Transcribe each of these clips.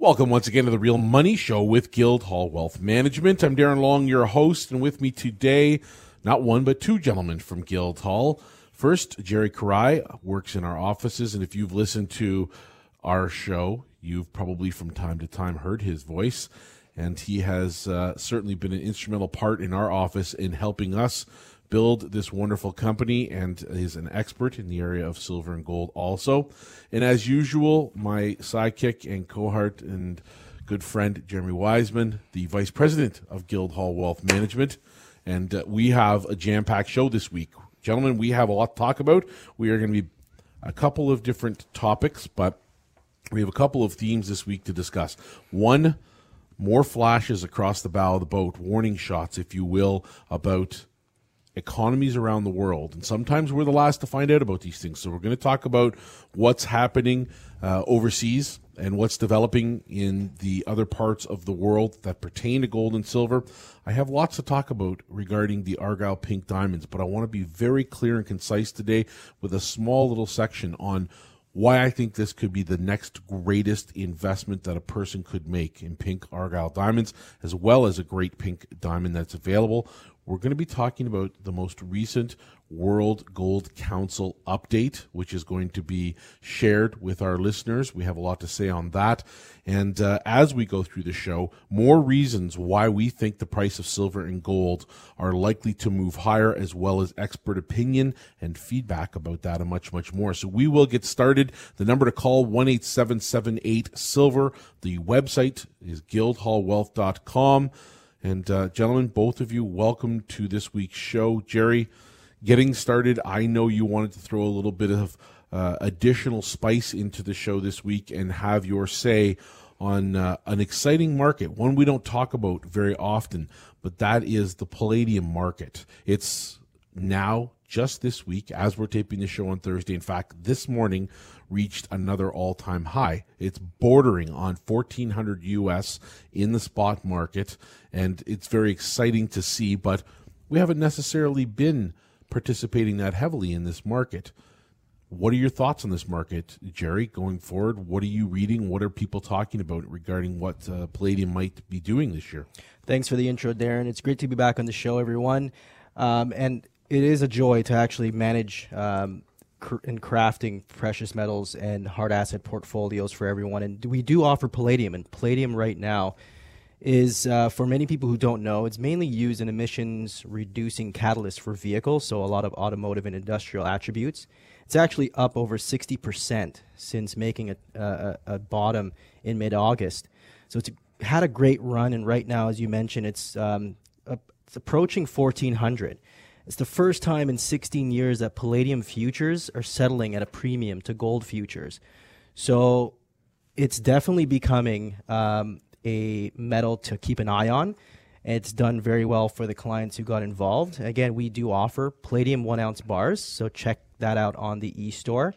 Welcome once again to the Real Money Show with Guildhall Wealth Management. I'm Darren Long, your host, and with me today, not one but two gentlemen from Guildhall. First, Jerry Karai works in our offices, and if you've listened to our show, you've probably from time to time heard his voice, and he has uh, certainly been an instrumental part in our office in helping us build this wonderful company and is an expert in the area of silver and gold also. And as usual, my sidekick and cohort and good friend Jeremy Wiseman, the vice president of Guildhall Wealth Management. And uh, we have a jam packed show this week. Gentlemen, we have a lot to talk about. We are going to be a couple of different topics, but we have a couple of themes this week to discuss. One, more flashes across the bow of the boat, warning shots, if you will, about economies around the world. And sometimes we're the last to find out about these things. So we're going to talk about what's happening uh, overseas and what's developing in the other parts of the world that pertain to gold and silver. I have lots to talk about regarding the Argyle Pink Diamonds, but I want to be very clear and concise today with a small little section on why I think this could be the next greatest investment that a person could make in pink Argyle diamonds, as well as a great pink diamond that's available we're going to be talking about the most recent World Gold Council update, which is going to be shared with our listeners. We have a lot to say on that. And uh, as we go through the show, more reasons why we think the price of silver and gold are likely to move higher, as well as expert opinion and feedback about that, and much, much more. So we will get started. The number to call one eight seven seven eight silver. The website is guildhallwealth.com. And uh, gentlemen, both of you, welcome to this week's show. Jerry, getting started, I know you wanted to throw a little bit of uh, additional spice into the show this week and have your say on uh, an exciting market, one we don't talk about very often, but that is the palladium market. It's now just this week, as we're taping the show on Thursday. In fact, this morning reached another all time high. It's bordering on 1400 US in the spot market, and it's very exciting to see, but we haven't necessarily been participating that heavily in this market. What are your thoughts on this market, Jerry, going forward? What are you reading? What are people talking about regarding what uh, Palladium might be doing this year? Thanks for the intro, Darren. It's great to be back on the show, everyone. Um, and it is a joy to actually manage um, in crafting precious metals and hard asset portfolios for everyone. And we do offer palladium, and palladium right now is uh, for many people who don't know, it's mainly used in emissions reducing catalyst for vehicles, so a lot of automotive and industrial attributes. It's actually up over 60% since making a, a, a bottom in mid August. So it's had a great run, and right now, as you mentioned, it's, um, it's approaching 1400. It's the first time in 16 years that palladium futures are settling at a premium to gold futures. So it's definitely becoming um, a metal to keep an eye on. It's done very well for the clients who got involved. Again, we do offer palladium one ounce bars, so check that out on the e store.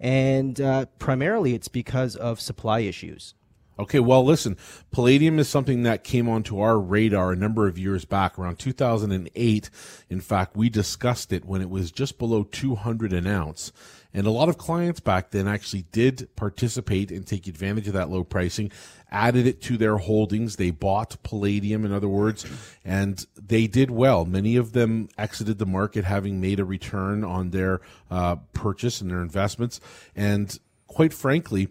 And uh, primarily, it's because of supply issues. Okay, well, listen, palladium is something that came onto our radar a number of years back, around 2008. In fact, we discussed it when it was just below 200 an ounce. And a lot of clients back then actually did participate and take advantage of that low pricing, added it to their holdings. They bought palladium, in other words, and they did well. Many of them exited the market having made a return on their uh, purchase and their investments. And quite frankly,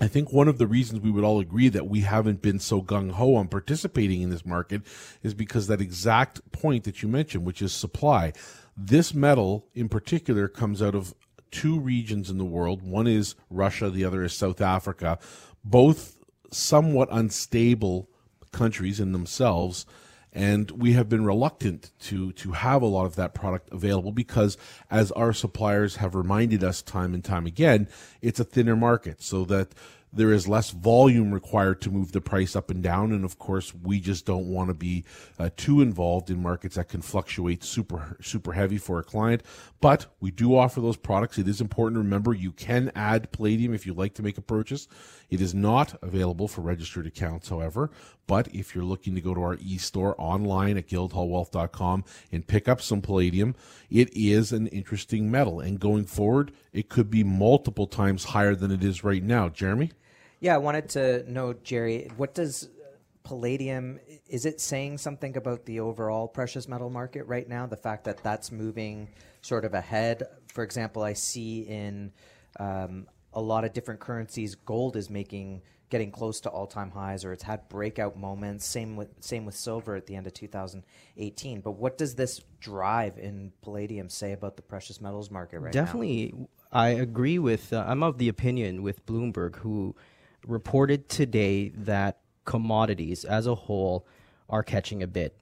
I think one of the reasons we would all agree that we haven't been so gung ho on participating in this market is because that exact point that you mentioned, which is supply. This metal in particular comes out of two regions in the world. One is Russia, the other is South Africa, both somewhat unstable countries in themselves and we have been reluctant to to have a lot of that product available because as our suppliers have reminded us time and time again it's a thinner market. So that there is less volume required to move the price up and down. And of course, we just don't want to be uh, too involved in markets that can fluctuate super, super heavy for a client. But we do offer those products. It is important to remember you can add palladium if you like to make a purchase. It is not available for registered accounts, however. But if you're looking to go to our e-store online at guildhallwealth.com and pick up some palladium, it is an interesting metal. And going forward, it could be multiple times higher than it is right now. Jeremy? Yeah, I wanted to know, Jerry, what does palladium is it saying something about the overall precious metal market right now? The fact that that's moving sort of ahead. For example, I see in um, a lot of different currencies, gold is making getting close to all-time highs, or it's had breakout moments. Same with same with silver at the end of 2018. But what does this drive in palladium say about the precious metals market right now? Definitely, now? I agree with. Uh, I'm of the opinion with Bloomberg, who reported today that commodities as a whole are catching a bit.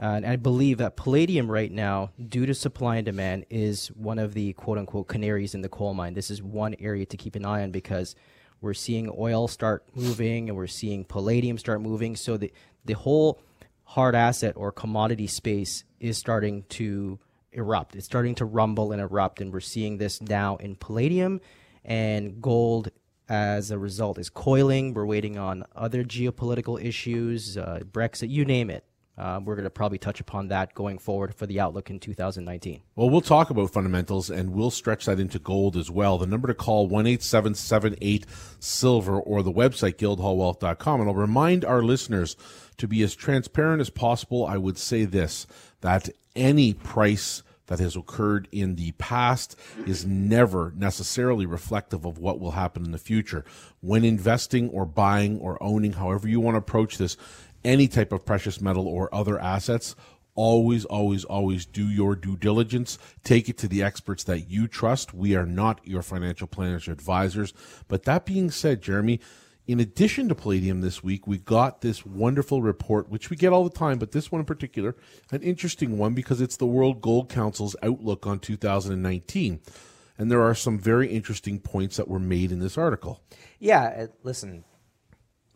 Uh, and I believe that palladium right now, due to supply and demand, is one of the quote unquote canaries in the coal mine. This is one area to keep an eye on because we're seeing oil start moving and we're seeing palladium start moving. So the, the whole hard asset or commodity space is starting to erupt. It's starting to rumble and erupt. And we're seeing this now in palladium and gold as a result is coiling. We're waiting on other geopolitical issues, uh, Brexit, you name it. Uh, we're going to probably touch upon that going forward for the outlook in 2019. Well, we'll talk about fundamentals and we'll stretch that into gold as well. The number to call one eight seven seven eight silver or the website guildhallwealth.com. And I'll remind our listeners to be as transparent as possible. I would say this that any price that has occurred in the past is never necessarily reflective of what will happen in the future. When investing or buying or owning, however you want to approach this, any type of precious metal or other assets, always, always, always do your due diligence. Take it to the experts that you trust. We are not your financial planners or advisors. But that being said, Jeremy, in addition to Palladium this week, we got this wonderful report, which we get all the time, but this one in particular, an interesting one because it's the World Gold Council's outlook on 2019. And there are some very interesting points that were made in this article. Yeah, uh, listen,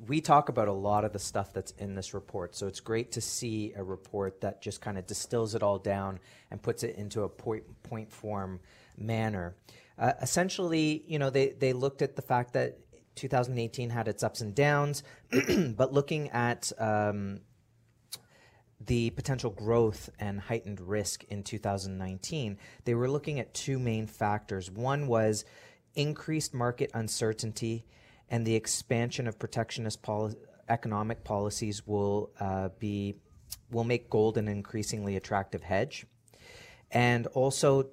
we talk about a lot of the stuff that's in this report. So it's great to see a report that just kind of distills it all down and puts it into a point, point form manner. Uh, essentially, you know, they, they looked at the fact that 2018 had its ups and downs, but looking at um, the potential growth and heightened risk in 2019, they were looking at two main factors. One was increased market uncertainty, and the expansion of protectionist poli- economic policies will uh, be will make gold an increasingly attractive hedge, and also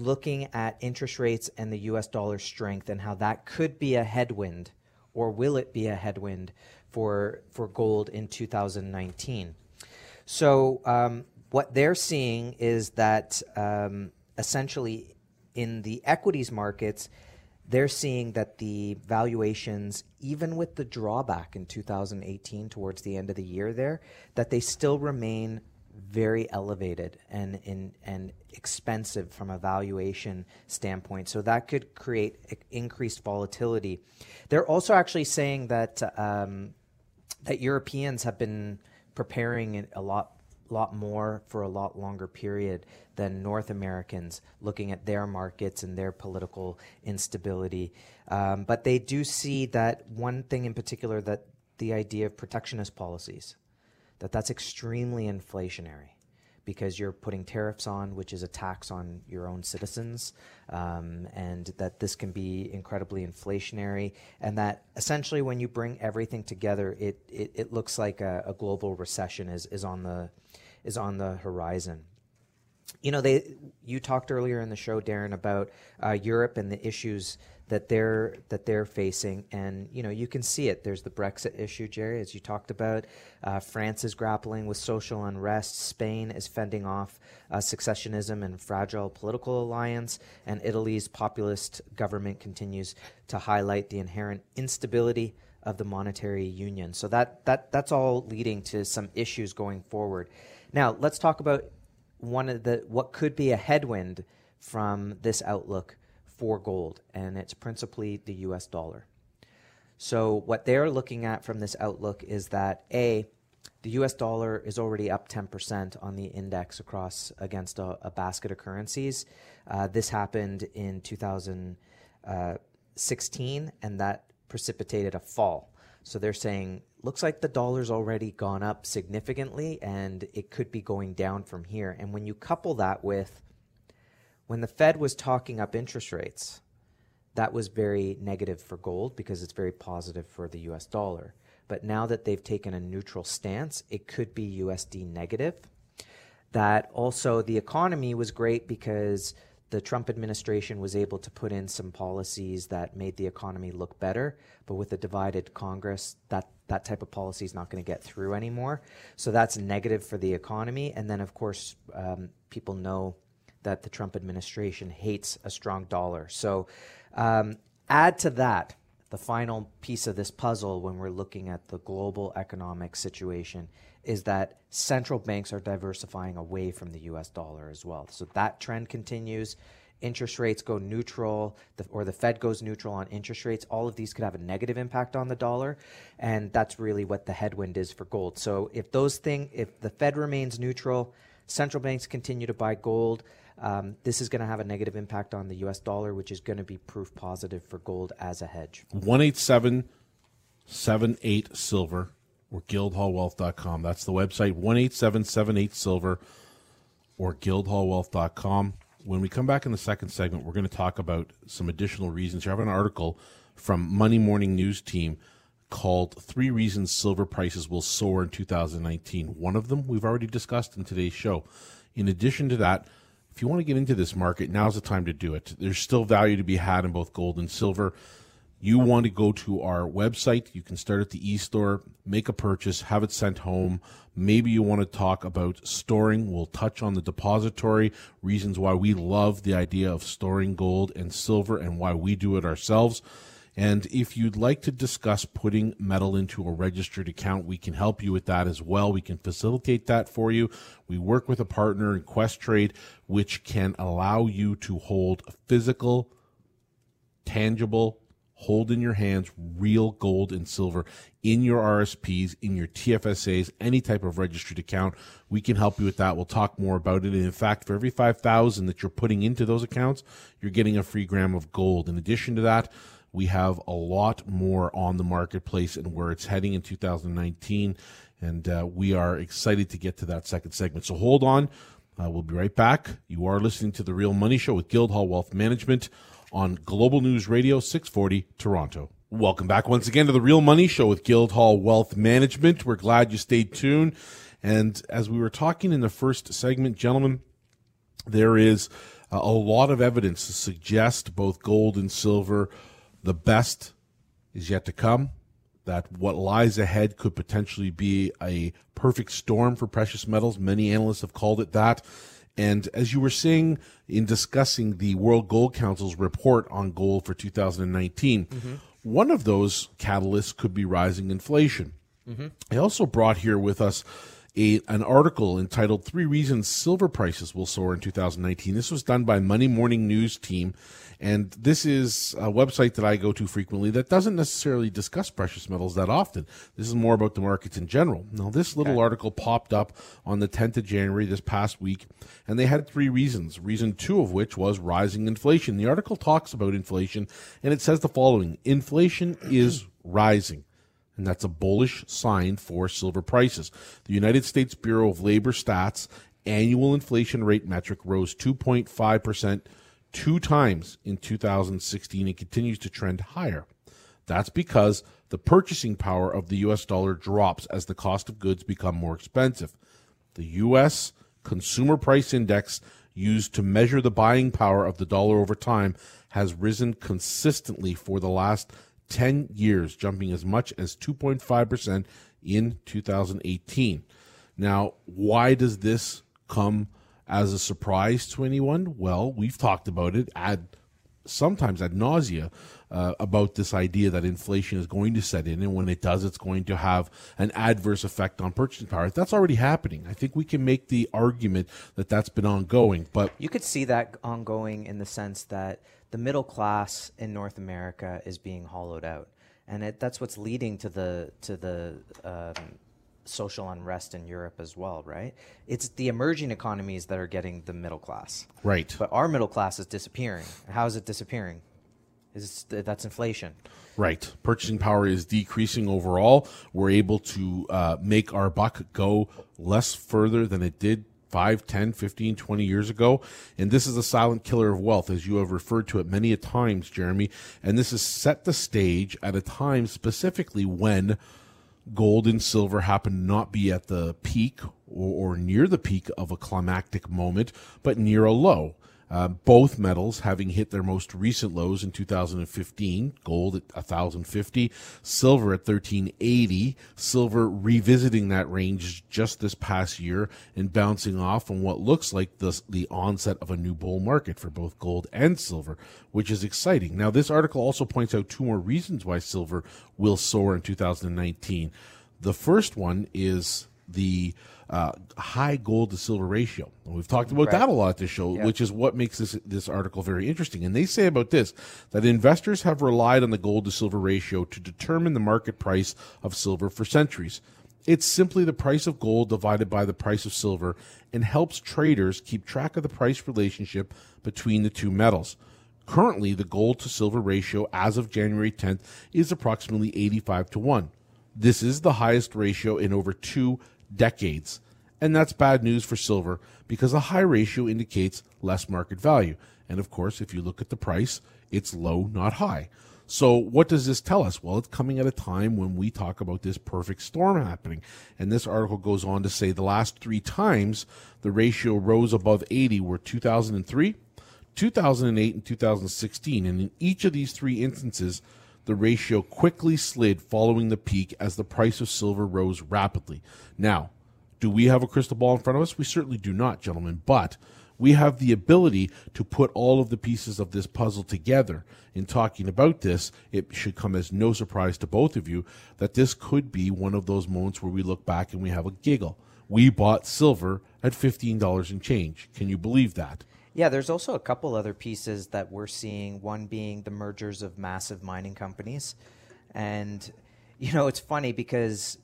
looking at interest rates and the US dollar strength and how that could be a headwind or will it be a headwind for, for gold in 2019. So, um, what they're seeing is that um, essentially in the equities markets, they're seeing that the valuations, even with the drawback in 2018 towards the end of the year, there, that they still remain very elevated and in, and expensive from a valuation standpoint. So that could create increased volatility. They're also actually saying that um, that Europeans have been preparing a lot lot more for a lot longer period than North Americans, looking at their markets and their political instability. Um, but they do see that one thing in particular that the idea of protectionist policies that that's extremely inflationary because you're putting tariffs on, which is a tax on your own citizens, um, and that this can be incredibly inflationary, and that essentially when you bring everything together, it it, it looks like a, a, global recession is, is on the is on the horizon. You know, they you talked earlier in the show, Darren, about uh, Europe and the issues that they're that they're facing, and you know you can see it. There's the Brexit issue, Jerry, as you talked about. Uh, France is grappling with social unrest. Spain is fending off uh, and fragile political alliance, and Italy's populist government continues to highlight the inherent instability of the monetary union. So that that that's all leading to some issues going forward. Now let's talk about one of the what could be a headwind from this outlook for gold, and it's principally the US dollar. So, what they're looking at from this outlook is that A, the US dollar is already up 10% on the index across against a, a basket of currencies. Uh, this happened in 2016, and that precipitated a fall. So they're saying, looks like the dollar's already gone up significantly, and it could be going down from here. And when you couple that with when the Fed was talking up interest rates, that was very negative for gold because it's very positive for the US dollar. But now that they've taken a neutral stance, it could be USD negative. That also the economy was great because the Trump administration was able to put in some policies that made the economy look better. But with a divided Congress, that, that type of policy is not going to get through anymore. So that's negative for the economy. And then, of course, um, people know that the Trump administration hates a strong dollar. So um, add to that the final piece of this puzzle when we're looking at the global economic situation is that central banks are diversifying away from the US dollar as well. So that trend continues. Interest rates go neutral, the, or the Fed goes neutral on interest rates. All of these could have a negative impact on the dollar, and that's really what the headwind is for gold. So if those things, if the Fed remains neutral, central banks continue to buy gold, um, this is going to have a negative impact on the US dollar, which is going to be proof positive for gold as a hedge. 18778 silver or guildhallwealth.com. That's the website 18778 silver or guildhallwealth.com. When we come back in the second segment, we're going to talk about some additional reasons. You have an article from Money Morning News Team called Three Reasons Silver Prices Will Soar in 2019. One of them we've already discussed in today's show. In addition to that, if you want to get into this market, now's the time to do it. There's still value to be had in both gold and silver. You want to go to our website. You can start at the e-store, make a purchase, have it sent home. Maybe you want to talk about storing. We'll touch on the depository, reasons why we love the idea of storing gold and silver and why we do it ourselves. And if you'd like to discuss putting metal into a registered account, we can help you with that as well. We can facilitate that for you. We work with a partner in Questrade, which can allow you to hold physical, tangible, hold in your hands real gold and silver in your RSPs, in your TFSAs, any type of registered account. We can help you with that. We'll talk more about it. And in fact, for every 5,000 that you're putting into those accounts, you're getting a free gram of gold. In addition to that, we have a lot more on the marketplace and where it's heading in 2019. And uh, we are excited to get to that second segment. So hold on. Uh, we'll be right back. You are listening to The Real Money Show with Guildhall Wealth Management on Global News Radio 640 Toronto. Welcome back once again to The Real Money Show with Guildhall Wealth Management. We're glad you stayed tuned. And as we were talking in the first segment, gentlemen, there is a lot of evidence to suggest both gold and silver the best is yet to come. That what lies ahead could potentially be a perfect storm for precious metals. Many analysts have called it that. And as you were saying in discussing the World Gold Council's report on gold for 2019, mm-hmm. one of those catalysts could be rising inflation. Mm-hmm. I also brought here with us a, an article entitled Three Reasons Silver Prices Will Soar in 2019. This was done by Money Morning News Team and this is a website that I go to frequently that doesn't necessarily discuss precious metals that often. This is more about the markets in general. Now, this little okay. article popped up on the 10th of January this past week, and they had three reasons. Reason two of which was rising inflation. The article talks about inflation, and it says the following Inflation is rising and that's a bullish sign for silver prices. The United States Bureau of Labor Stats annual inflation rate metric rose 2.5% two times in 2016 and continues to trend higher. That's because the purchasing power of the US dollar drops as the cost of goods become more expensive. The US consumer price index used to measure the buying power of the dollar over time has risen consistently for the last 10 years, jumping as much as 2.5% in 2018. Now, why does this come as a surprise to anyone? Well, we've talked about it ad sometimes ad nausea uh, about this idea that inflation is going to set in, and when it does, it's going to have an adverse effect on purchasing power. That's already happening. I think we can make the argument that that's been ongoing. But you could see that ongoing in the sense that the middle class in North America is being hollowed out, and it, that's what's leading to the to the um, social unrest in Europe as well, right? It's the emerging economies that are getting the middle class. Right. But our middle class is disappearing. How is it disappearing? Is that's inflation. Right. Purchasing power is decreasing overall. We're able to uh, make our buck go less further than it did 5, 10, 15, 20 years ago. And this is a silent killer of wealth, as you have referred to it many a times, Jeremy. And this has set the stage at a time specifically when gold and silver happen to not be at the peak or, or near the peak of a climactic moment, but near a low. Uh, both metals having hit their most recent lows in 2015, gold at 1050, silver at 1380, silver revisiting that range just this past year and bouncing off on what looks like the, the onset of a new bull market for both gold and silver, which is exciting. Now, this article also points out two more reasons why silver will soar in 2019. The first one is the uh, high gold to silver ratio. And we've talked about right. that a lot this show, yep. which is what makes this this article very interesting. And they say about this that investors have relied on the gold to silver ratio to determine the market price of silver for centuries. It's simply the price of gold divided by the price of silver and helps traders keep track of the price relationship between the two metals. Currently, the gold to silver ratio as of January 10th is approximately 85 to 1. This is the highest ratio in over two decades. And that's bad news for silver because a high ratio indicates less market value. And of course, if you look at the price, it's low, not high. So, what does this tell us? Well, it's coming at a time when we talk about this perfect storm happening. And this article goes on to say the last three times the ratio rose above 80 were 2003, 2008, and 2016. And in each of these three instances, the ratio quickly slid following the peak as the price of silver rose rapidly. Now, do we have a crystal ball in front of us? We certainly do not, gentlemen, but we have the ability to put all of the pieces of this puzzle together. In talking about this, it should come as no surprise to both of you that this could be one of those moments where we look back and we have a giggle. We bought silver at $15 and change. Can you believe that? Yeah, there's also a couple other pieces that we're seeing. One being the mergers of massive mining companies, and you know it's funny because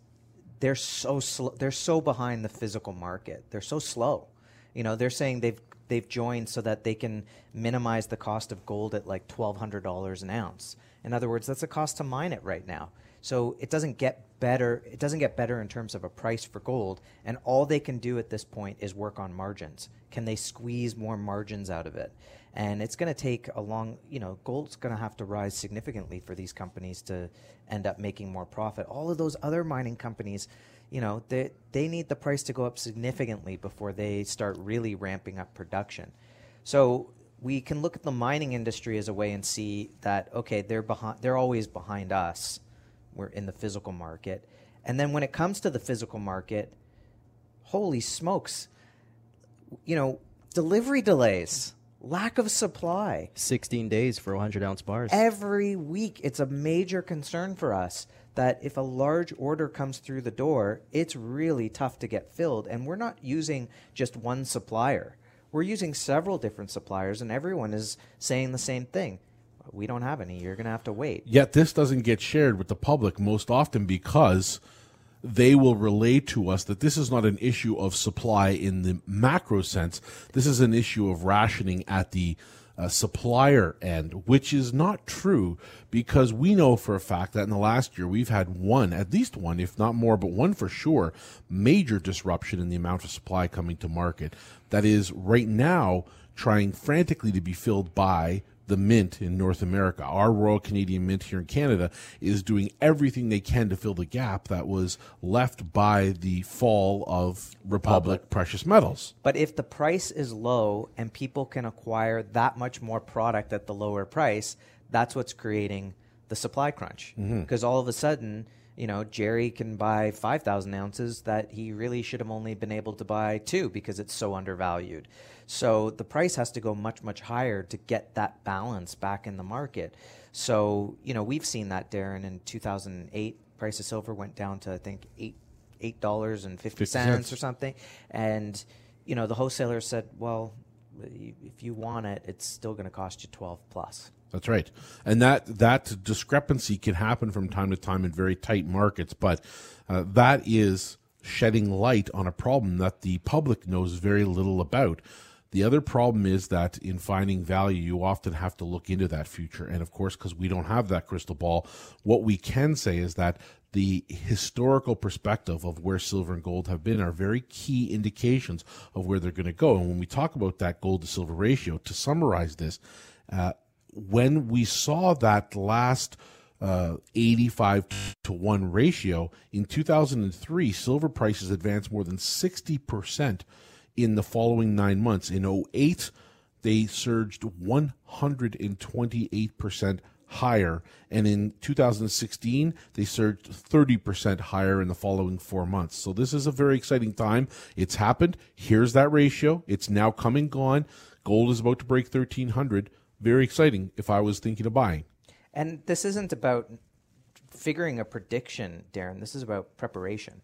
they're so sl- they're so behind the physical market. They're so slow. You know, they're saying they've they've joined so that they can minimize the cost of gold at like twelve hundred dollars an ounce. In other words, that's the cost to mine it right now. So it doesn't get better. It doesn't get better in terms of a price for gold, and all they can do at this point is work on margins. Can they squeeze more margins out of it? And it's going to take a long, you know, gold's going to have to rise significantly for these companies to end up making more profit. All of those other mining companies, you know, they they need the price to go up significantly before they start really ramping up production. So we can look at the mining industry as a way and see that okay, they're behind. They're always behind us we're in the physical market. And then when it comes to the physical market, holy smokes, you know, delivery delays, lack of supply. 16 days for 100 ounce bars. Every week, it's a major concern for us that if a large order comes through the door, it's really tough to get filled. And we're not using just one supplier. We're using several different suppliers, and everyone is saying the same thing we don't have any. You're going to have to wait. Yet this doesn't get shared with the public most often because they will relay to us that this is not an issue of supply in the macro sense. This is an issue of rationing at the uh, supplier end, which is not true because we know for a fact that in the last year we've had one, at least one, if not more, but one for sure, major disruption in the amount of supply coming to market. That is right now trying frantically to be filled by the mint in North America. Our Royal Canadian Mint here in Canada is doing everything they can to fill the gap that was left by the fall of Republic, Republic, precious metals. But if the price is low and people can acquire that much more product at the lower price, that's what's creating the supply crunch. Because mm-hmm. all of a sudden, you know, Jerry can buy 5,000 ounces that he really should have only been able to buy two because it's so undervalued. So the price has to go much, much higher to get that balance back in the market. So, you know, we've seen that, Darren, in 2008, price of silver went down to, I think, eight eight dollars and fifty cents or something, and you know the wholesaler said, "Well, if you want it, it's still going to cost you twelve plus." That's right, and that that discrepancy can happen from time to time in very tight markets, but uh, that is shedding light on a problem that the public knows very little about. The other problem is that in finding value, you often have to look into that future. And of course, because we don't have that crystal ball, what we can say is that the historical perspective of where silver and gold have been are very key indications of where they're going to go. And when we talk about that gold to silver ratio, to summarize this, uh, when we saw that last uh, 85 to 1 ratio in 2003, silver prices advanced more than 60% in the following nine months. In 08, they surged 128% higher. And in 2016, they surged 30% higher in the following four months. So this is a very exciting time. It's happened. Here's that ratio. It's now coming gone. Gold is about to break 1300. Very exciting if I was thinking of buying. And this isn't about figuring a prediction, Darren. This is about preparation.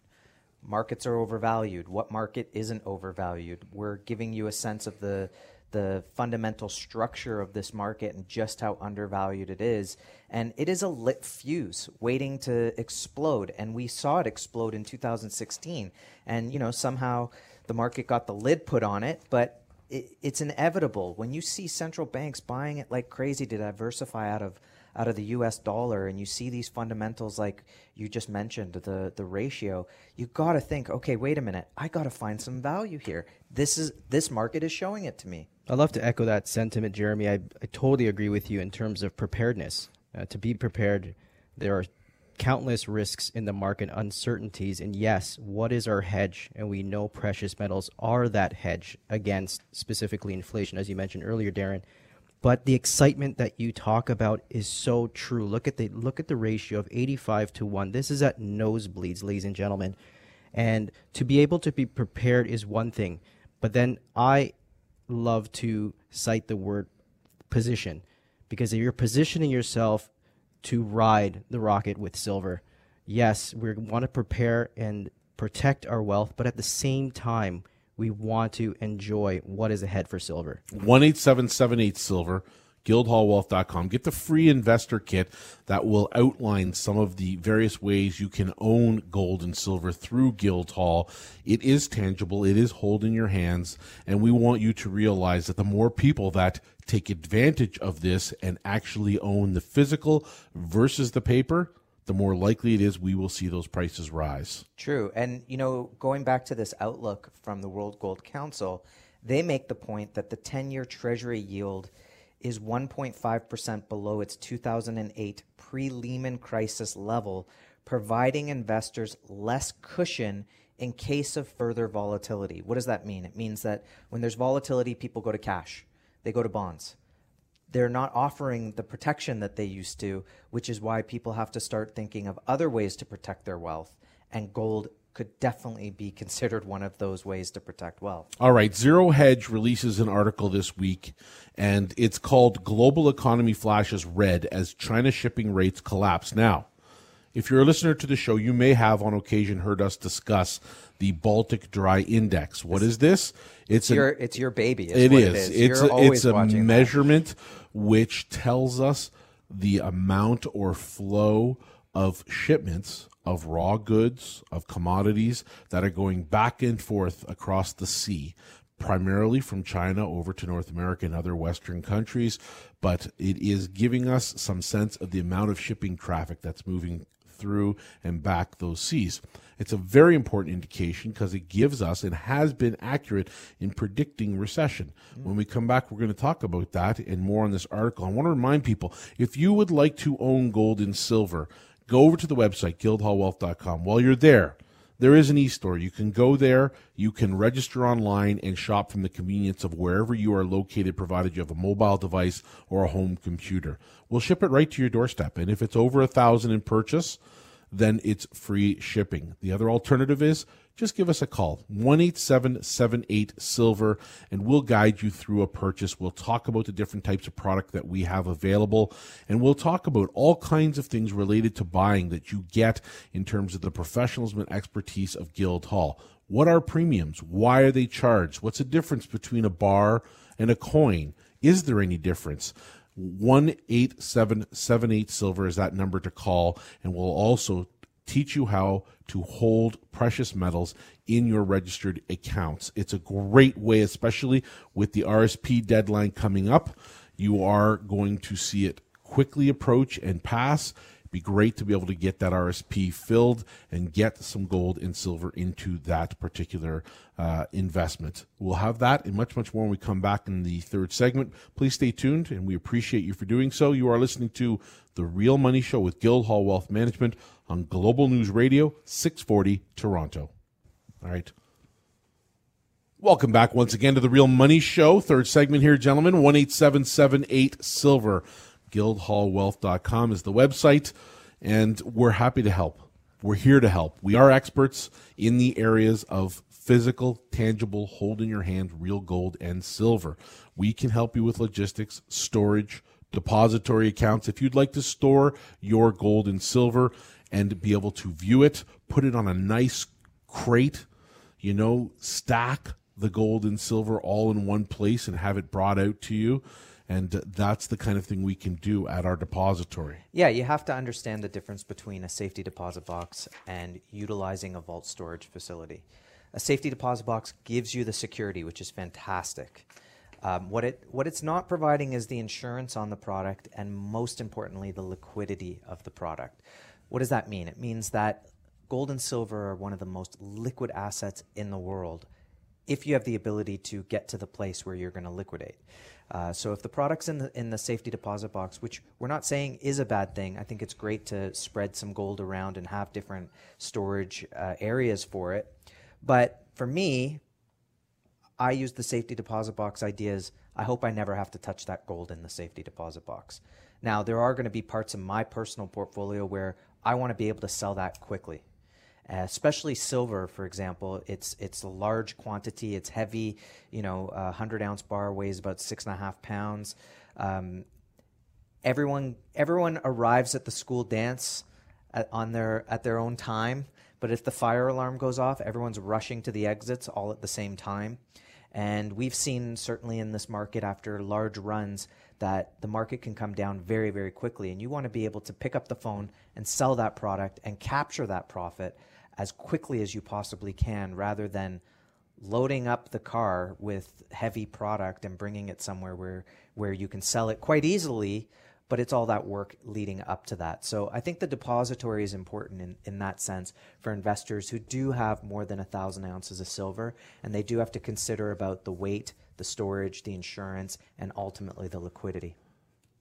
Markets are overvalued. What market isn't overvalued? We're giving you a sense of the the fundamental structure of this market and just how undervalued it is. And it is a lit fuse waiting to explode. And we saw it explode in 2016. And, you know, somehow the market got the lid put on it, but it, it's inevitable. When you see central banks buying it like crazy to diversify out of out of the US dollar and you see these fundamentals like you just mentioned the the ratio you got to think okay wait a minute. I got to find some value here. This is this market is showing it to me. I'd love to echo that sentiment Jeremy. I, I totally agree with you in terms of preparedness. Uh, to be prepared there are countless risks in the market uncertainties and yes what is our hedge and we know precious metals are that hedge against specifically inflation as you mentioned earlier Darren but the excitement that you talk about is so true. Look at the look at the ratio of 85 to 1. This is at nosebleeds, ladies and gentlemen. And to be able to be prepared is one thing, but then I love to cite the word position because if you're positioning yourself to ride the rocket with silver, yes, we want to prepare and protect our wealth, but at the same time, we want to enjoy what is ahead for silver. 18778 Silver, guildhallwealth.com. Get the free investor kit that will outline some of the various ways you can own gold and silver through Guildhall. It is tangible, it is holding your hands, and we want you to realize that the more people that take advantage of this and actually own the physical versus the paper, the more likely it is we will see those prices rise. True. And, you know, going back to this outlook from the World Gold Council, they make the point that the 10 year Treasury yield is 1.5% below its 2008 pre Lehman crisis level, providing investors less cushion in case of further volatility. What does that mean? It means that when there's volatility, people go to cash, they go to bonds they're not offering the protection that they used to, which is why people have to start thinking of other ways to protect their wealth. And gold could definitely be considered one of those ways to protect wealth. All right, Zero Hedge releases an article this week, and it's called Global Economy Flashes Red as China Shipping Rates Collapse. Now, if you're a listener to the show, you may have on occasion heard us discuss the Baltic Dry Index. What is this? It's, your it's your baby. It is. it is. It's a, it's a measurement that. which tells us the amount or flow of shipments of raw goods, of commodities that are going back and forth across the sea, primarily from China over to North America and other Western countries. But it is giving us some sense of the amount of shipping traffic that's moving through and back those seas. It's a very important indication because it gives us and has been accurate in predicting recession. Mm. When we come back, we're going to talk about that and more on this article. I want to remind people if you would like to own gold and silver, go over to the website, guildhallwealth.com. While you're there, there is an e-store. You can go there, you can register online and shop from the convenience of wherever you are located, provided you have a mobile device or a home computer. We'll ship it right to your doorstep. And if it's over a thousand in purchase, then it's free shipping. The other alternative is just give us a call 18778 silver and we'll guide you through a purchase. We'll talk about the different types of product that we have available and we'll talk about all kinds of things related to buying that you get in terms of the professionalism and expertise of guildhall what are premiums? Why are they charged? What's the difference between a bar and a coin? Is there any difference? 18778 silver is that number to call and we'll also teach you how to hold precious metals in your registered accounts. It's a great way, especially with the RSP deadline coming up. You are going to see it quickly approach and pass. Be great to be able to get that RSP filled and get some gold and silver into that particular uh, investment. We'll have that and much, much more when we come back in the third segment. Please stay tuned, and we appreciate you for doing so. You are listening to The Real Money Show with Guildhall Wealth Management on Global News Radio, 640 Toronto. All right. Welcome back once again to the Real Money Show. Third segment here, gentlemen. 18778 Silver. Guildhallwealth.com is the website, and we're happy to help. We're here to help. We are experts in the areas of physical, tangible, hold in your hand, real gold and silver. We can help you with logistics, storage, depository accounts. If you'd like to store your gold and silver and be able to view it, put it on a nice crate, you know, stack the gold and silver all in one place and have it brought out to you and that's the kind of thing we can do at our depository. Yeah, you have to understand the difference between a safety deposit box and utilizing a vault storage facility. A safety deposit box gives you the security, which is fantastic. Um, what it what it's not providing is the insurance on the product, and most importantly, the liquidity of the product. What does that mean? It means that gold and silver are one of the most liquid assets in the world if you have the ability to get to the place where you're going to liquidate. Uh, so if the product's in the in the safety deposit box, which we're not saying is a bad thing, I think it's great to spread some gold around and have different storage uh, areas for it. But for me, I use the safety deposit box ideas. I hope I never have to touch that gold in the safety deposit box. Now, there are going to be parts of my personal portfolio where I want to be able to sell that quickly. Especially silver, for example, it's it's a large quantity. It's heavy. You know, a hundred ounce bar weighs about six and a half pounds. Um, everyone everyone arrives at the school dance at, on their at their own time. But if the fire alarm goes off, everyone's rushing to the exits all at the same time. And we've seen certainly in this market after large runs that the market can come down very, very quickly. And you want to be able to pick up the phone and sell that product and capture that profit as quickly as you possibly can rather than loading up the car with heavy product and bringing it somewhere where where you can sell it quite easily but it's all that work leading up to that. So i think the depository is important in, in that sense for investors who do have more than a thousand ounces of silver and they do have to consider about the weight the storage the insurance and ultimately the liquidity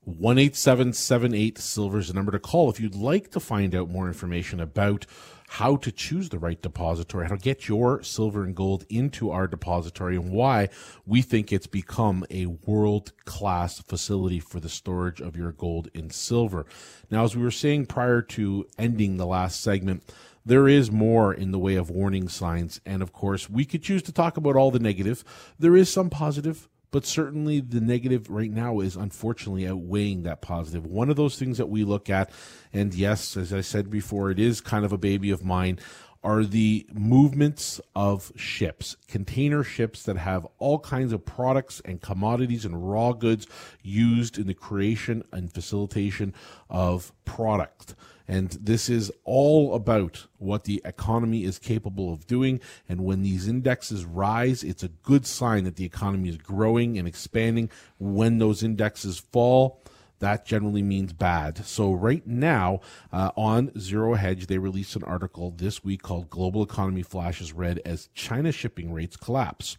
18778 silver is the number to call if you'd like to find out more information about how to choose the right depository, how to get your silver and gold into our depository, and why we think it's become a world class facility for the storage of your gold and silver. Now, as we were saying prior to ending the last segment, there is more in the way of warning signs. And of course, we could choose to talk about all the negative. There is some positive but certainly the negative right now is unfortunately outweighing that positive. One of those things that we look at, and yes, as I said before, it is kind of a baby of mine, are the movements of ships, container ships that have all kinds of products and commodities and raw goods used in the creation and facilitation of product. And this is all about what the economy is capable of doing. And when these indexes rise, it's a good sign that the economy is growing and expanding. When those indexes fall, that generally means bad. So right now uh, on Zero Hedge, they released an article this week called "Global Economy Flashes Red as China Shipping Rates Collapse."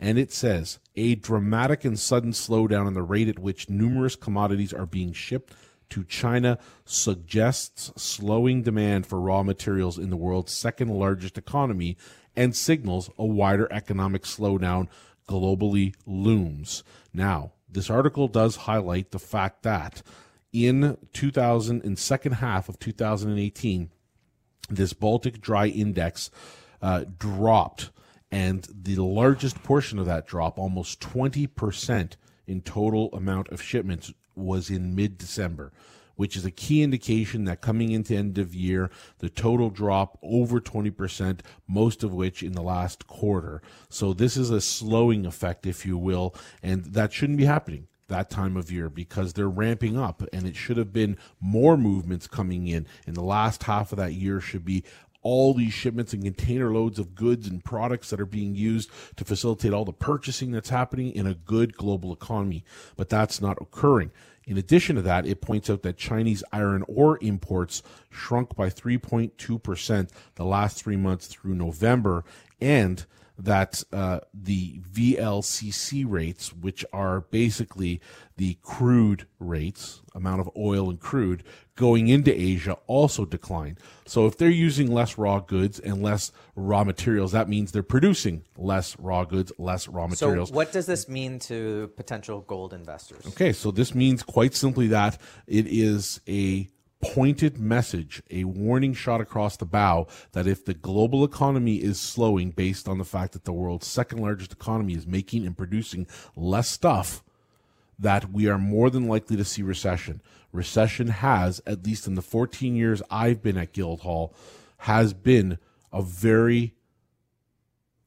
And it says a dramatic and sudden slowdown in the rate at which numerous commodities are being shipped to China suggests slowing demand for raw materials in the world's second largest economy and signals a wider economic slowdown globally looms. Now, this article does highlight the fact that in 2000 in second half of 2018 this Baltic Dry Index uh, dropped and the largest portion of that drop almost 20% in total amount of shipments was in mid December, which is a key indication that coming into end of year, the total drop over 20%, most of which in the last quarter. So this is a slowing effect, if you will, and that shouldn't be happening that time of year because they're ramping up and it should have been more movements coming in in the last half of that year should be all these shipments and container loads of goods and products that are being used to facilitate all the purchasing that's happening in a good global economy. But that's not occurring. In addition to that, it points out that Chinese iron ore imports shrunk by 3.2% the last three months through November, and that uh, the VLCC rates, which are basically the crude rates, amount of oil and crude going into Asia, also decline. So if they're using less raw goods and less raw materials, that means they're producing less raw goods, less raw materials. So what does this mean to potential gold investors? Okay, so this means quite simply that it is a pointed message, a warning shot across the bow that if the global economy is slowing based on the fact that the world's second largest economy is making and producing less stuff, that we are more than likely to see recession. Recession has, at least in the 14 years I've been at Guildhall, has been a very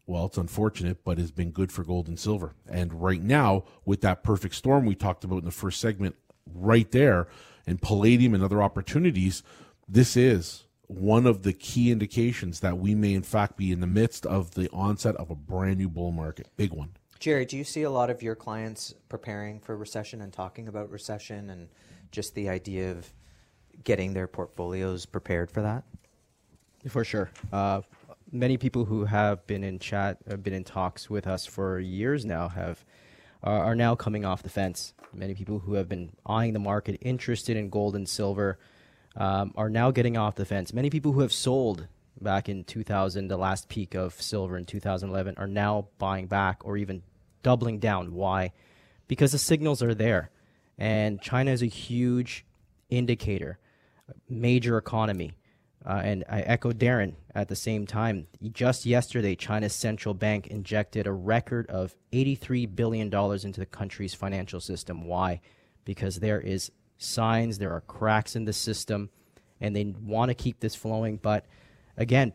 well, it's unfortunate, but has been good for gold and silver. And right now, with that perfect storm we talked about in the first segment, right there, and palladium and other opportunities, this is one of the key indications that we may, in fact, be in the midst of the onset of a brand new bull market. Big one. Jerry, do you see a lot of your clients preparing for recession and talking about recession and just the idea of getting their portfolios prepared for that? For sure. Uh, many people who have been in chat, have been in talks with us for years now, have are, are now coming off the fence Many people who have been eyeing the market, interested in gold and silver, um, are now getting off the fence. Many people who have sold back in 2000, the last peak of silver in 2011, are now buying back or even doubling down. Why? Because the signals are there. And China is a huge indicator, major economy. Uh, and I echo Darren at the same time. Just yesterday, China's central bank injected a record of $83 billion into the country's financial system. Why? Because there is signs, there are cracks in the system, and they want to keep this flowing. But again,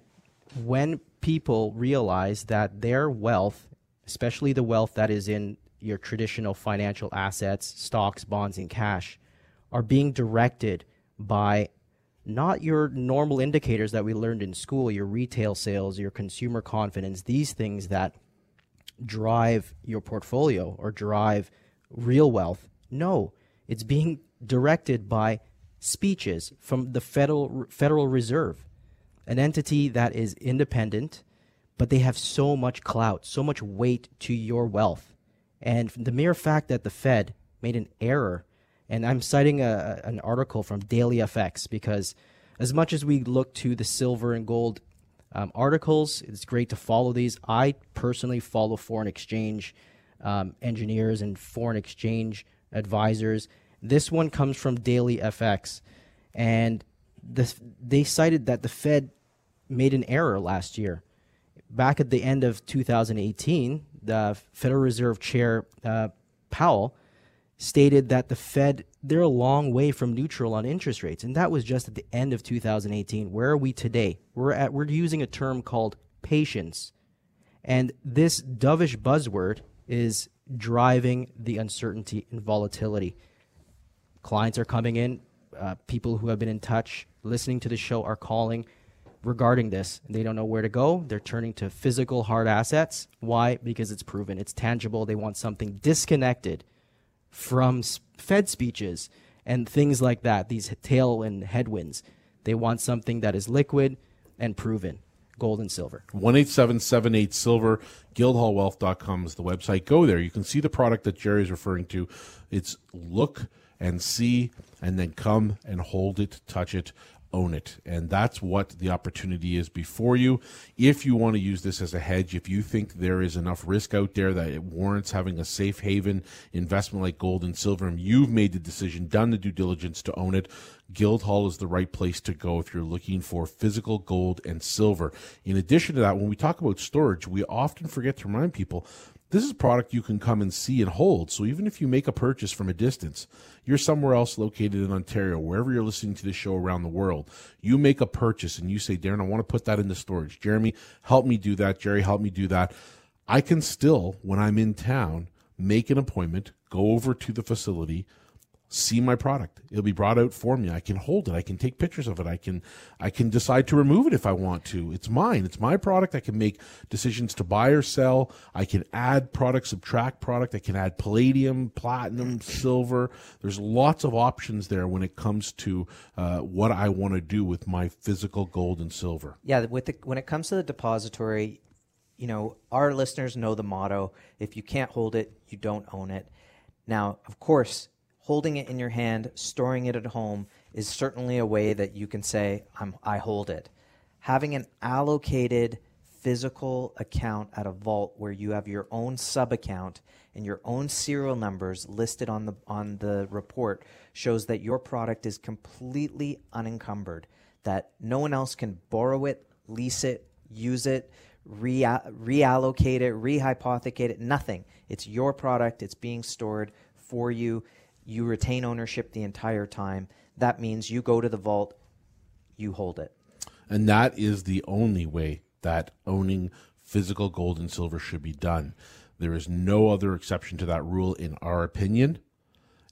when people realize that their wealth, especially the wealth that is in your traditional financial assets, stocks, bonds, and cash, are being directed by not your normal indicators that we learned in school, your retail sales, your consumer confidence, these things that drive your portfolio or drive real wealth. No, it's being directed by speeches from the Federal Federal Reserve, an entity that is independent, but they have so much clout, so much weight to your wealth. And the mere fact that the Fed made an error and I'm citing a, an article from Daily FX because as much as we look to the silver and gold um, articles, it's great to follow these. I personally follow foreign exchange um, engineers and foreign exchange advisors. This one comes from Daily FX, and the, they cited that the Fed made an error last year. Back at the end of 2018, the Federal Reserve Chair uh, Powell stated that the Fed they're a long way from neutral on interest rates, and that was just at the end of 2018. Where are we today? We're at we're using a term called patience, and this dovish buzzword is driving the uncertainty and volatility. Clients are coming in, uh, people who have been in touch, listening to the show, are calling regarding this. They don't know where to go. They're turning to physical hard assets. Why? Because it's proven, it's tangible. They want something disconnected from Fed speeches and things like that, these tail and headwinds. They want something that is liquid and proven. Gold and silver. 18778 silver. Guildhallwealth.com is the website. Go there. You can see the product that Jerry is referring to. It's look and see and then come and hold it, touch it, own it. And that's what the opportunity is before you. If you want to use this as a hedge, if you think there is enough risk out there that it warrants having a safe haven investment like gold and silver, and you've made the decision, done the due diligence to own it, Guildhall is the right place to go if you're looking for physical gold and silver. In addition to that, when we talk about storage, we often forget to remind people this is a product you can come and see and hold. So even if you make a purchase from a distance, you're somewhere else located in Ontario, wherever you're listening to this show around the world, you make a purchase and you say, Darren, I want to put that into storage. Jeremy, help me do that. Jerry, help me do that. I can still, when I'm in town, make an appointment, go over to the facility, see my product. It'll be brought out for me. I can hold it. I can take pictures of it. I can I can decide to remove it if I want to. It's mine. It's my product. I can make decisions to buy or sell. I can add product, subtract product. I can add palladium, platinum, silver. There's lots of options there when it comes to uh, what I want to do with my physical gold and silver. Yeah, with the, when it comes to the depository, you know, our listeners know the motto: if you can't hold it, you don't own it. Now, of course, holding it in your hand, storing it at home is certainly a way that you can say, I hold it. Having an allocated physical account at a vault where you have your own sub account and your own serial numbers listed on the on the report shows that your product is completely unencumbered that no one else can borrow it lease it use it re- reallocate it rehypothecate it nothing. It's your product. It's being stored for you you retain ownership the entire time. That means you go to the vault, you hold it. And that is the only way that owning physical gold and silver should be done. There is no other exception to that rule, in our opinion.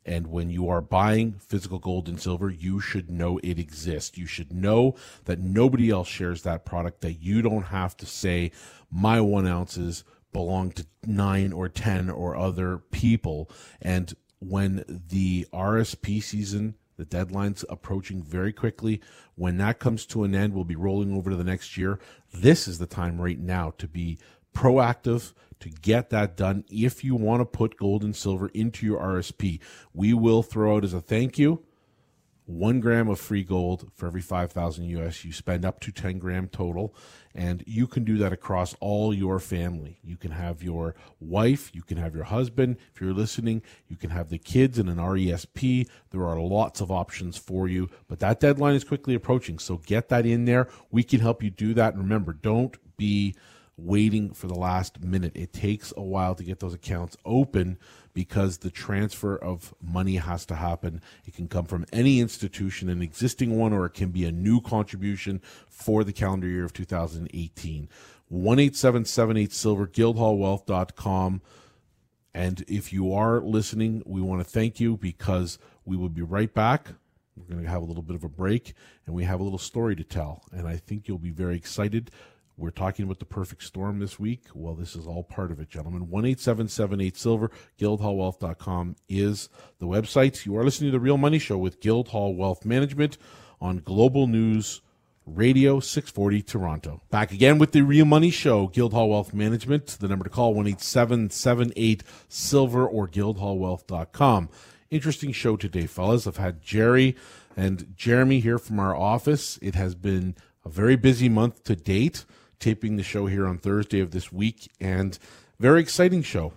And when you are buying physical gold and silver, you should know it exists. You should know that nobody else shares that product, that you don't have to say, my one ounces belong to nine or 10 or other people. And when the RSP season, the deadline's approaching very quickly. When that comes to an end, we'll be rolling over to the next year. This is the time right now to be proactive to get that done. If you want to put gold and silver into your RSP, we will throw out as a thank you one gram of free gold for every 5,000 US. You spend up to 10 gram total, and you can do that across all your family. You can have your wife, you can have your husband. If you're listening, you can have the kids in an RESP. There are lots of options for you, but that deadline is quickly approaching. So get that in there. We can help you do that. And remember, don't be waiting for the last minute. It takes a while to get those accounts open because the transfer of money has to happen. It can come from any institution, an existing one, or it can be a new contribution for the calendar year of 2018. 1 silver guildhallwealth.com. And if you are listening, we want to thank you because we will be right back. We're going to have a little bit of a break and we have a little story to tell. And I think you'll be very excited we're talking about the perfect storm this week. Well, this is all part of it, gentlemen. 18778 silver, guildhallwealth.com is the website. You are listening to The Real Money Show with Guildhall Wealth Management on Global News Radio 640 Toronto. Back again with The Real Money Show, Guildhall Wealth Management. The number to call 18778 silver or guildhallwealth.com. Interesting show today, fellas. I've had Jerry and Jeremy here from our office. It has been a very busy month to date taping the show here on Thursday of this week, and very exciting show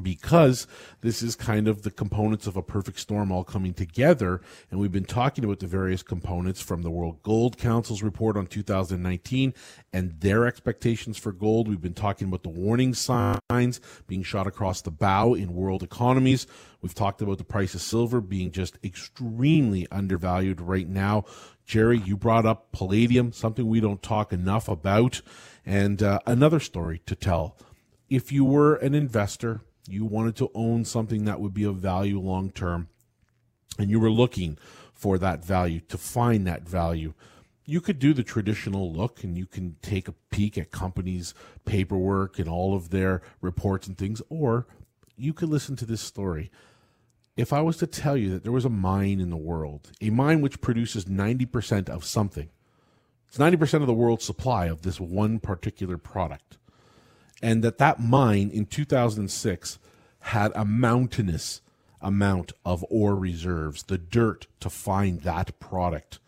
because this is kind of the components of a perfect storm all coming together. And we've been talking about the various components from the World Gold Council's report on 2019 and their expectations for gold. We've been talking about the warning signs being shot across the bow in world economies. We've talked about the price of silver being just extremely undervalued right now. Jerry, you brought up palladium, something we don't talk enough about, and uh, another story to tell. If you were an investor, you wanted to own something that would be of value long term, and you were looking for that value, to find that value, you could do the traditional look and you can take a peek at companies' paperwork and all of their reports and things, or you could listen to this story if I was to tell you that there was a mine in the world, a mine which produces 90% of something, it's 90% of the world's supply of this one particular product, and that that mine in 2006 had a mountainous amount of ore reserves, the dirt to find that product.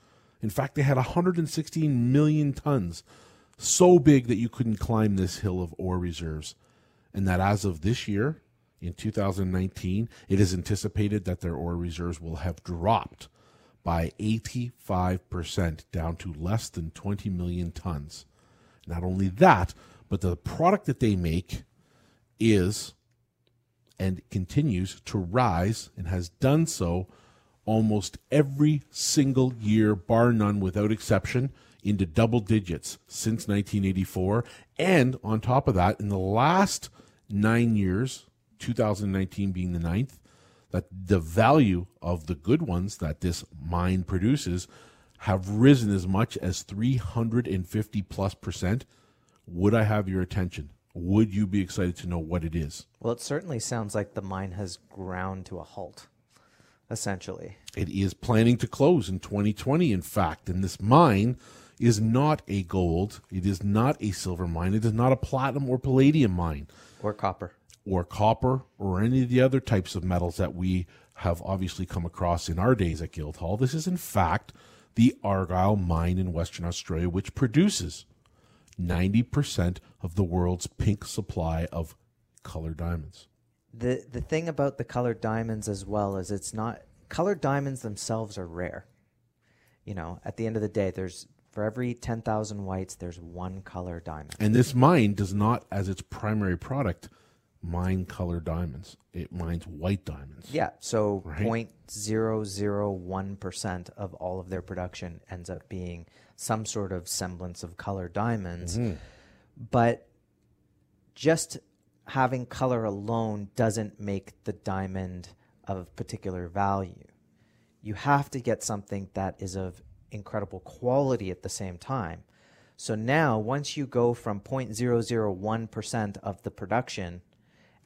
In fact, they had 116 million tons, so big that you couldn't climb this hill of ore reserves. And that as of this year, in 2019, it is anticipated that their ore reserves will have dropped by 85% down to less than 20 million tons. Not only that, but the product that they make is and continues to rise and has done so almost every single year, bar none, without exception, into double digits since 1984. And on top of that, in the last nine years, 2019 being the ninth, that the value of the good ones that this mine produces have risen as much as 350 plus percent, would I have your attention? Would you be excited to know what it is? Well, it certainly sounds like the mine has ground to a halt, essentially. It is planning to close in 2020, in fact, and this mine is not a gold, it is not a silver mine, it is not a platinum or palladium mine. Or copper. Or copper, or any of the other types of metals that we have obviously come across in our days at Guildhall. This is, in fact, the Argyle mine in Western Australia, which produces 90% of the world's pink supply of colored diamonds. The the thing about the colored diamonds as well is it's not colored diamonds themselves are rare. You know, at the end of the day, there's for every 10,000 whites, there's one color diamond. And this mine does not, as its primary product, mine colored diamonds. It mines white diamonds. Yeah, so Right. 0.001% of all of their production ends up being some sort of semblance of color diamonds. Mm-hmm. But just having color alone doesn't make the diamond of particular value. You have to get something that is of incredible quality at the same time. So now, once you go from 0.001% of the production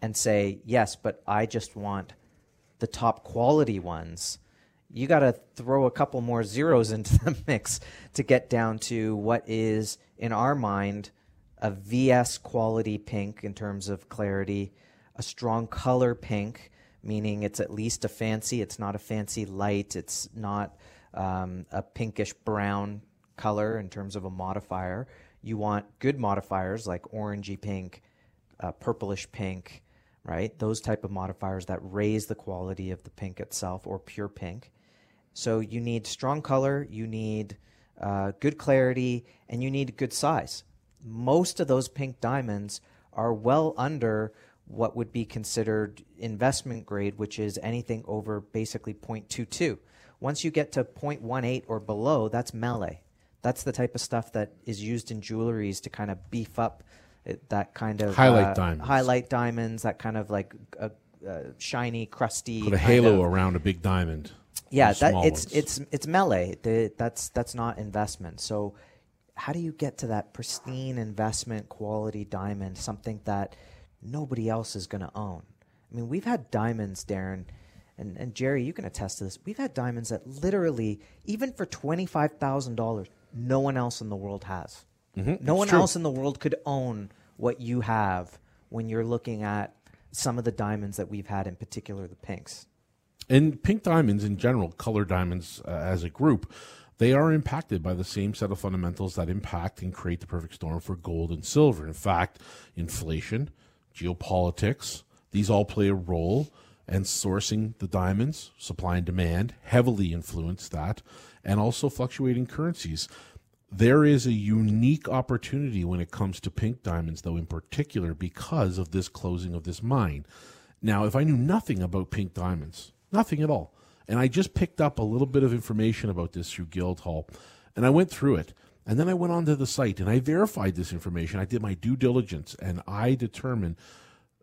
and say, yes, but I just want the top quality ones, you got to throw a couple more zeros into the mix to get down to what is, in our mind, a VS quality pink in terms of clarity, a strong color pink, meaning it's at least a fancy, it's not a fancy light, it's not um, a pinkish brown color in terms of a modifier. You want good modifiers like orangey pink, uh, purplish pink, right? Those type of modifiers that raise the quality of the pink itself or pure pink. So you need strong color, you need uh, good clarity, and you need good size. Most of those pink diamonds are well under what would be considered investment grade, which is anything over basically 0.22. Once you get to 0.18 or below, that's melee. That's the type of stuff that is used in jewelries to kind of beef up it, that kind of Highlight uh, diamonds. highlight diamonds, that kind of like a, uh, shiny, crusty. Put a halo of- around a big diamond. yeah, that it's ones. it's it's melee. The, that's that's not investment. So, how do you get to that pristine investment quality diamond, something that nobody else is going to own? I mean, we've had diamonds, Darren, and and Jerry, you can attest to this. We've had diamonds that literally, even for twenty five thousand dollars, no one else in the world has. No one true. else in the world could own what you have when you're looking at some of the diamonds that we've had, in particular the pinks. And pink diamonds in general, color diamonds uh, as a group, they are impacted by the same set of fundamentals that impact and create the perfect storm for gold and silver. In fact, inflation, geopolitics, these all play a role. And sourcing the diamonds, supply and demand, heavily influence that, and also fluctuating currencies. There is a unique opportunity when it comes to pink diamonds, though, in particular, because of this closing of this mine. Now, if I knew nothing about pink diamonds, nothing at all, and I just picked up a little bit of information about this through Guildhall, and I went through it, and then I went onto the site and I verified this information. I did my due diligence, and I determined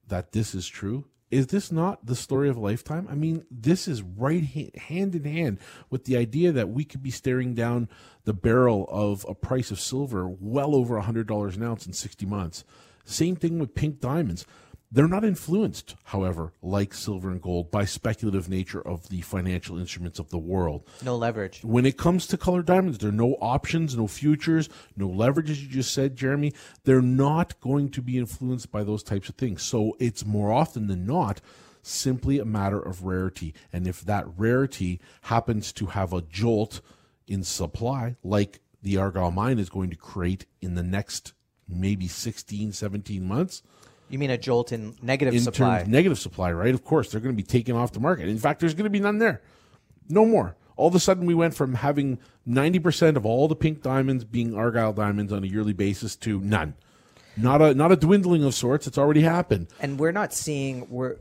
that this is true. Is this not the story of a lifetime? I mean, this is right hand in hand with the idea that we could be staring down the barrel of a price of silver well over $100 an ounce in 60 months. Same thing with pink diamonds. They're not influenced, however, like silver and gold, by speculative nature of the financial instruments of the world. No leverage. When it comes to colored diamonds, there are no options, no futures, no leverage, as you just said, Jeremy. They're not going to be influenced by those types of things. So it's more often than not simply a matter of rarity. And if that rarity happens to have a jolt in supply, like the Argyle mine is going to create in the next maybe 16, 17 months, You mean a jolt in negative in supply? terms negative supply, right? Of course, they're going to be taken off the market. In fact, there's going to be none there. No more. All of a sudden, we went from having 90% of all the pink diamonds being Argyle diamonds on a yearly basis to none. Not a not a dwindling of sorts. It's already happened. and we're not seeing we're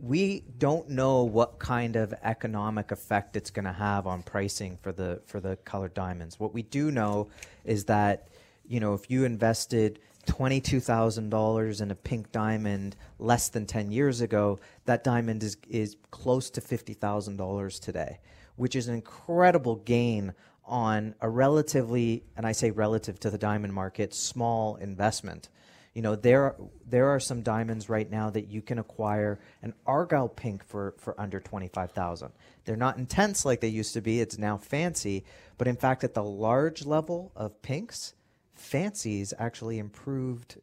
we don't know what kind of economic effect it's going to have on pricing for the for the colored diamonds. What we do know is that you know, if you invested $22,000 in a pink diamond less than 10 years ago, that diamond is, is close to $50,000 today, which is an incredible gain on a relatively, and I say relative to the diamond market, small investment. You know, there there are some diamonds right now that you can acquire an argyle pink for for under twenty five thousand. They're not intense like they used to be. It's now fancy, but in fact, at the large level of pinks, fancies actually improved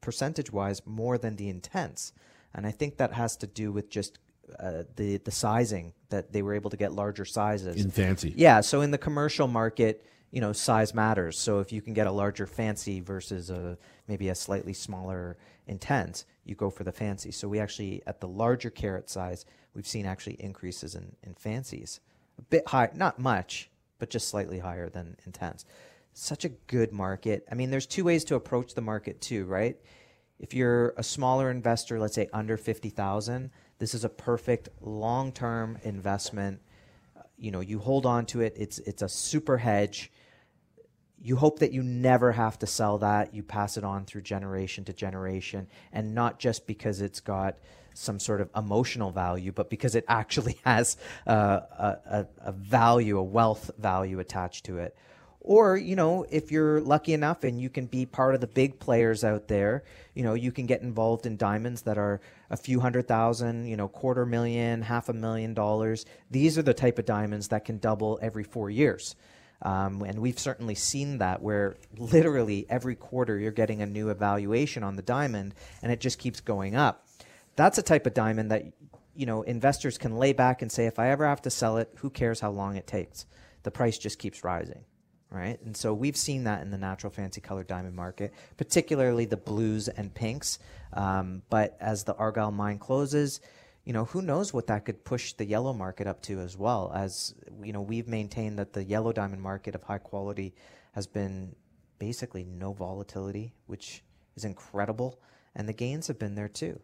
percentage wise more than the intense, and I think that has to do with just uh, the the sizing that they were able to get larger sizes in fancy. Yeah, so in the commercial market, you know, size matters. So if you can get a larger fancy versus a maybe a slightly smaller intense, you go for the fancy. So we actually at the larger carat size, we've seen actually increases in, in fancies. A bit high, not much, but just slightly higher than intense. Such a good market. I mean, there's two ways to approach the market too, right? If you're a smaller investor, let's say under 50,000, this is a perfect long-term investment. You know, you hold on to it. It's it's a super hedge. You hope that you never have to sell that. You pass it on through generation to generation, and not just because it's got some sort of emotional value, but because it actually has uh, a, a value, a wealth value attached to it. Or, you know, if you're lucky enough and you can be part of the big players out there, you know, you can get involved in diamonds that are a few hundred thousand, you know, quarter million, half a million dollars. These are the type of diamonds that can double every four years. Um, and we've certainly seen that where literally every quarter you're getting a new evaluation on the diamond and it just keeps going up. That's a type of diamond that, you know, investors can lay back and say, if I ever have to sell it, who cares how long it takes? The price just keeps rising right? And so we've seen that in the natural fancy colored diamond market, particularly the blues and pinks. Um, but as the Argyle mine closes, you know, who knows what that could push the yellow market up to as well. As you know, we've maintained that the yellow diamond market of high quality has been basically no volatility, which is incredible, and the gains have been there too.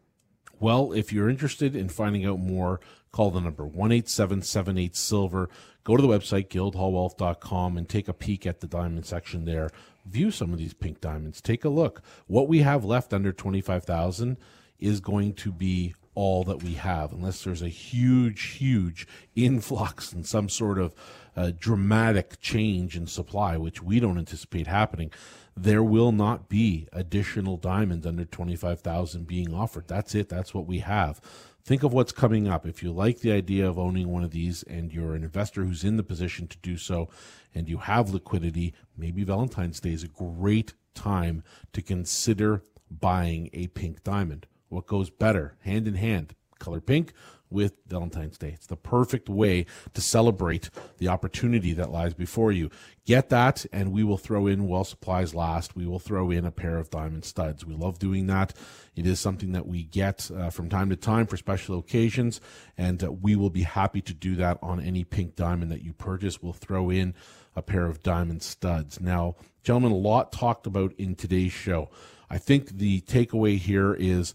Well, if you're interested in finding out more, call the number 18778 Silver. Go to the website, guildhallwealth.com, and take a peek at the diamond section there. View some of these pink diamonds. Take a look. What we have left under 25000 is going to be all that we have, unless there's a huge, huge influx and some sort of uh, dramatic change in supply, which we don't anticipate happening there will not be additional diamonds under 25,000 being offered. That's it. That's what we have. Think of what's coming up. If you like the idea of owning one of these and you're an investor who's in the position to do so and you have liquidity, maybe Valentine's Day is a great time to consider buying a pink diamond. What goes better hand in hand? Color pink with Valentine's Day. It's the perfect way to celebrate the opportunity that lies before you. Get that, and we will throw in, while supplies last, we will throw in a pair of diamond studs. We love doing that. It is something that we get uh, from time to time for special occasions, and uh, we will be happy to do that on any pink diamond that you purchase. We'll throw in a pair of diamond studs. Now, gentlemen, a lot talked about in today's show. I think the takeaway here is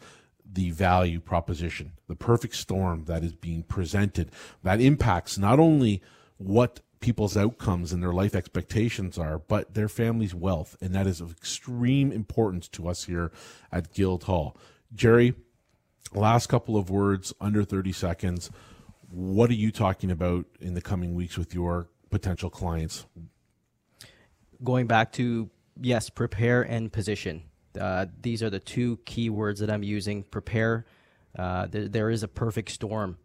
the value proposition, the perfect storm that is being presented that impacts not only what people's outcomes and their life expectations are, but their family's wealth. And that is of extreme importance to us here at Guildhall. Jerry, last couple of words under 30 seconds. What are you talking about in the coming weeks with your potential clients? Going back to, yes, prepare and position. Uh, these are the two key words that I'm using. Prepare. Uh, th- there is a perfect storm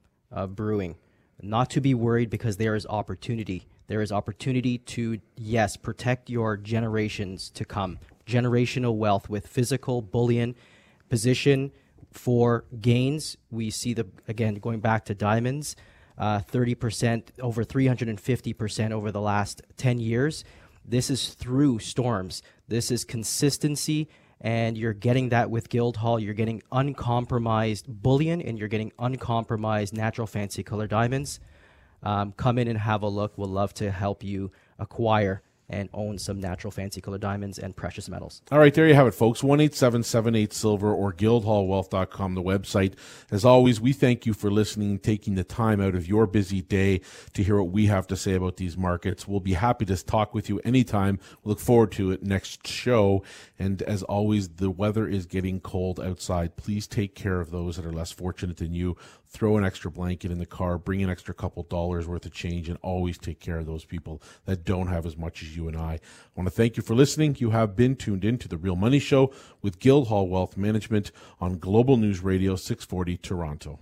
brewing. Not to be worried because there is opportunity. There is opportunity to, yes, protect your generations to come. Generational wealth with physical bullion, position for gains. We see the, again, going back to diamonds, uh, 30%, over 350% over the last 10 years. This is through storms. This is consistency and you're getting that with Guildhall. You're getting uncompromised bullion, and you're getting uncompromised natural fancy color diamonds. Um, come in and have a look. We'll love to help you acquire and own some natural fancy color diamonds and precious metals. All right, there you have it, folks. 1 Silver or guildhallwealth.com, the website. As always, we thank you for listening, taking the time out of your busy day to hear what we have to say about these markets. We'll be happy to talk with you anytime. We look forward to it next show. And as always, the weather is getting cold outside. Please take care of those that are less fortunate than you. Throw an extra blanket in the car, bring an extra couple dollars worth of change, and always take care of those people that don't have as much as you and I. I want to thank you for listening. You have been tuned in to The Real Money Show with Guildhall Wealth Management on Global News Radio 640 Toronto.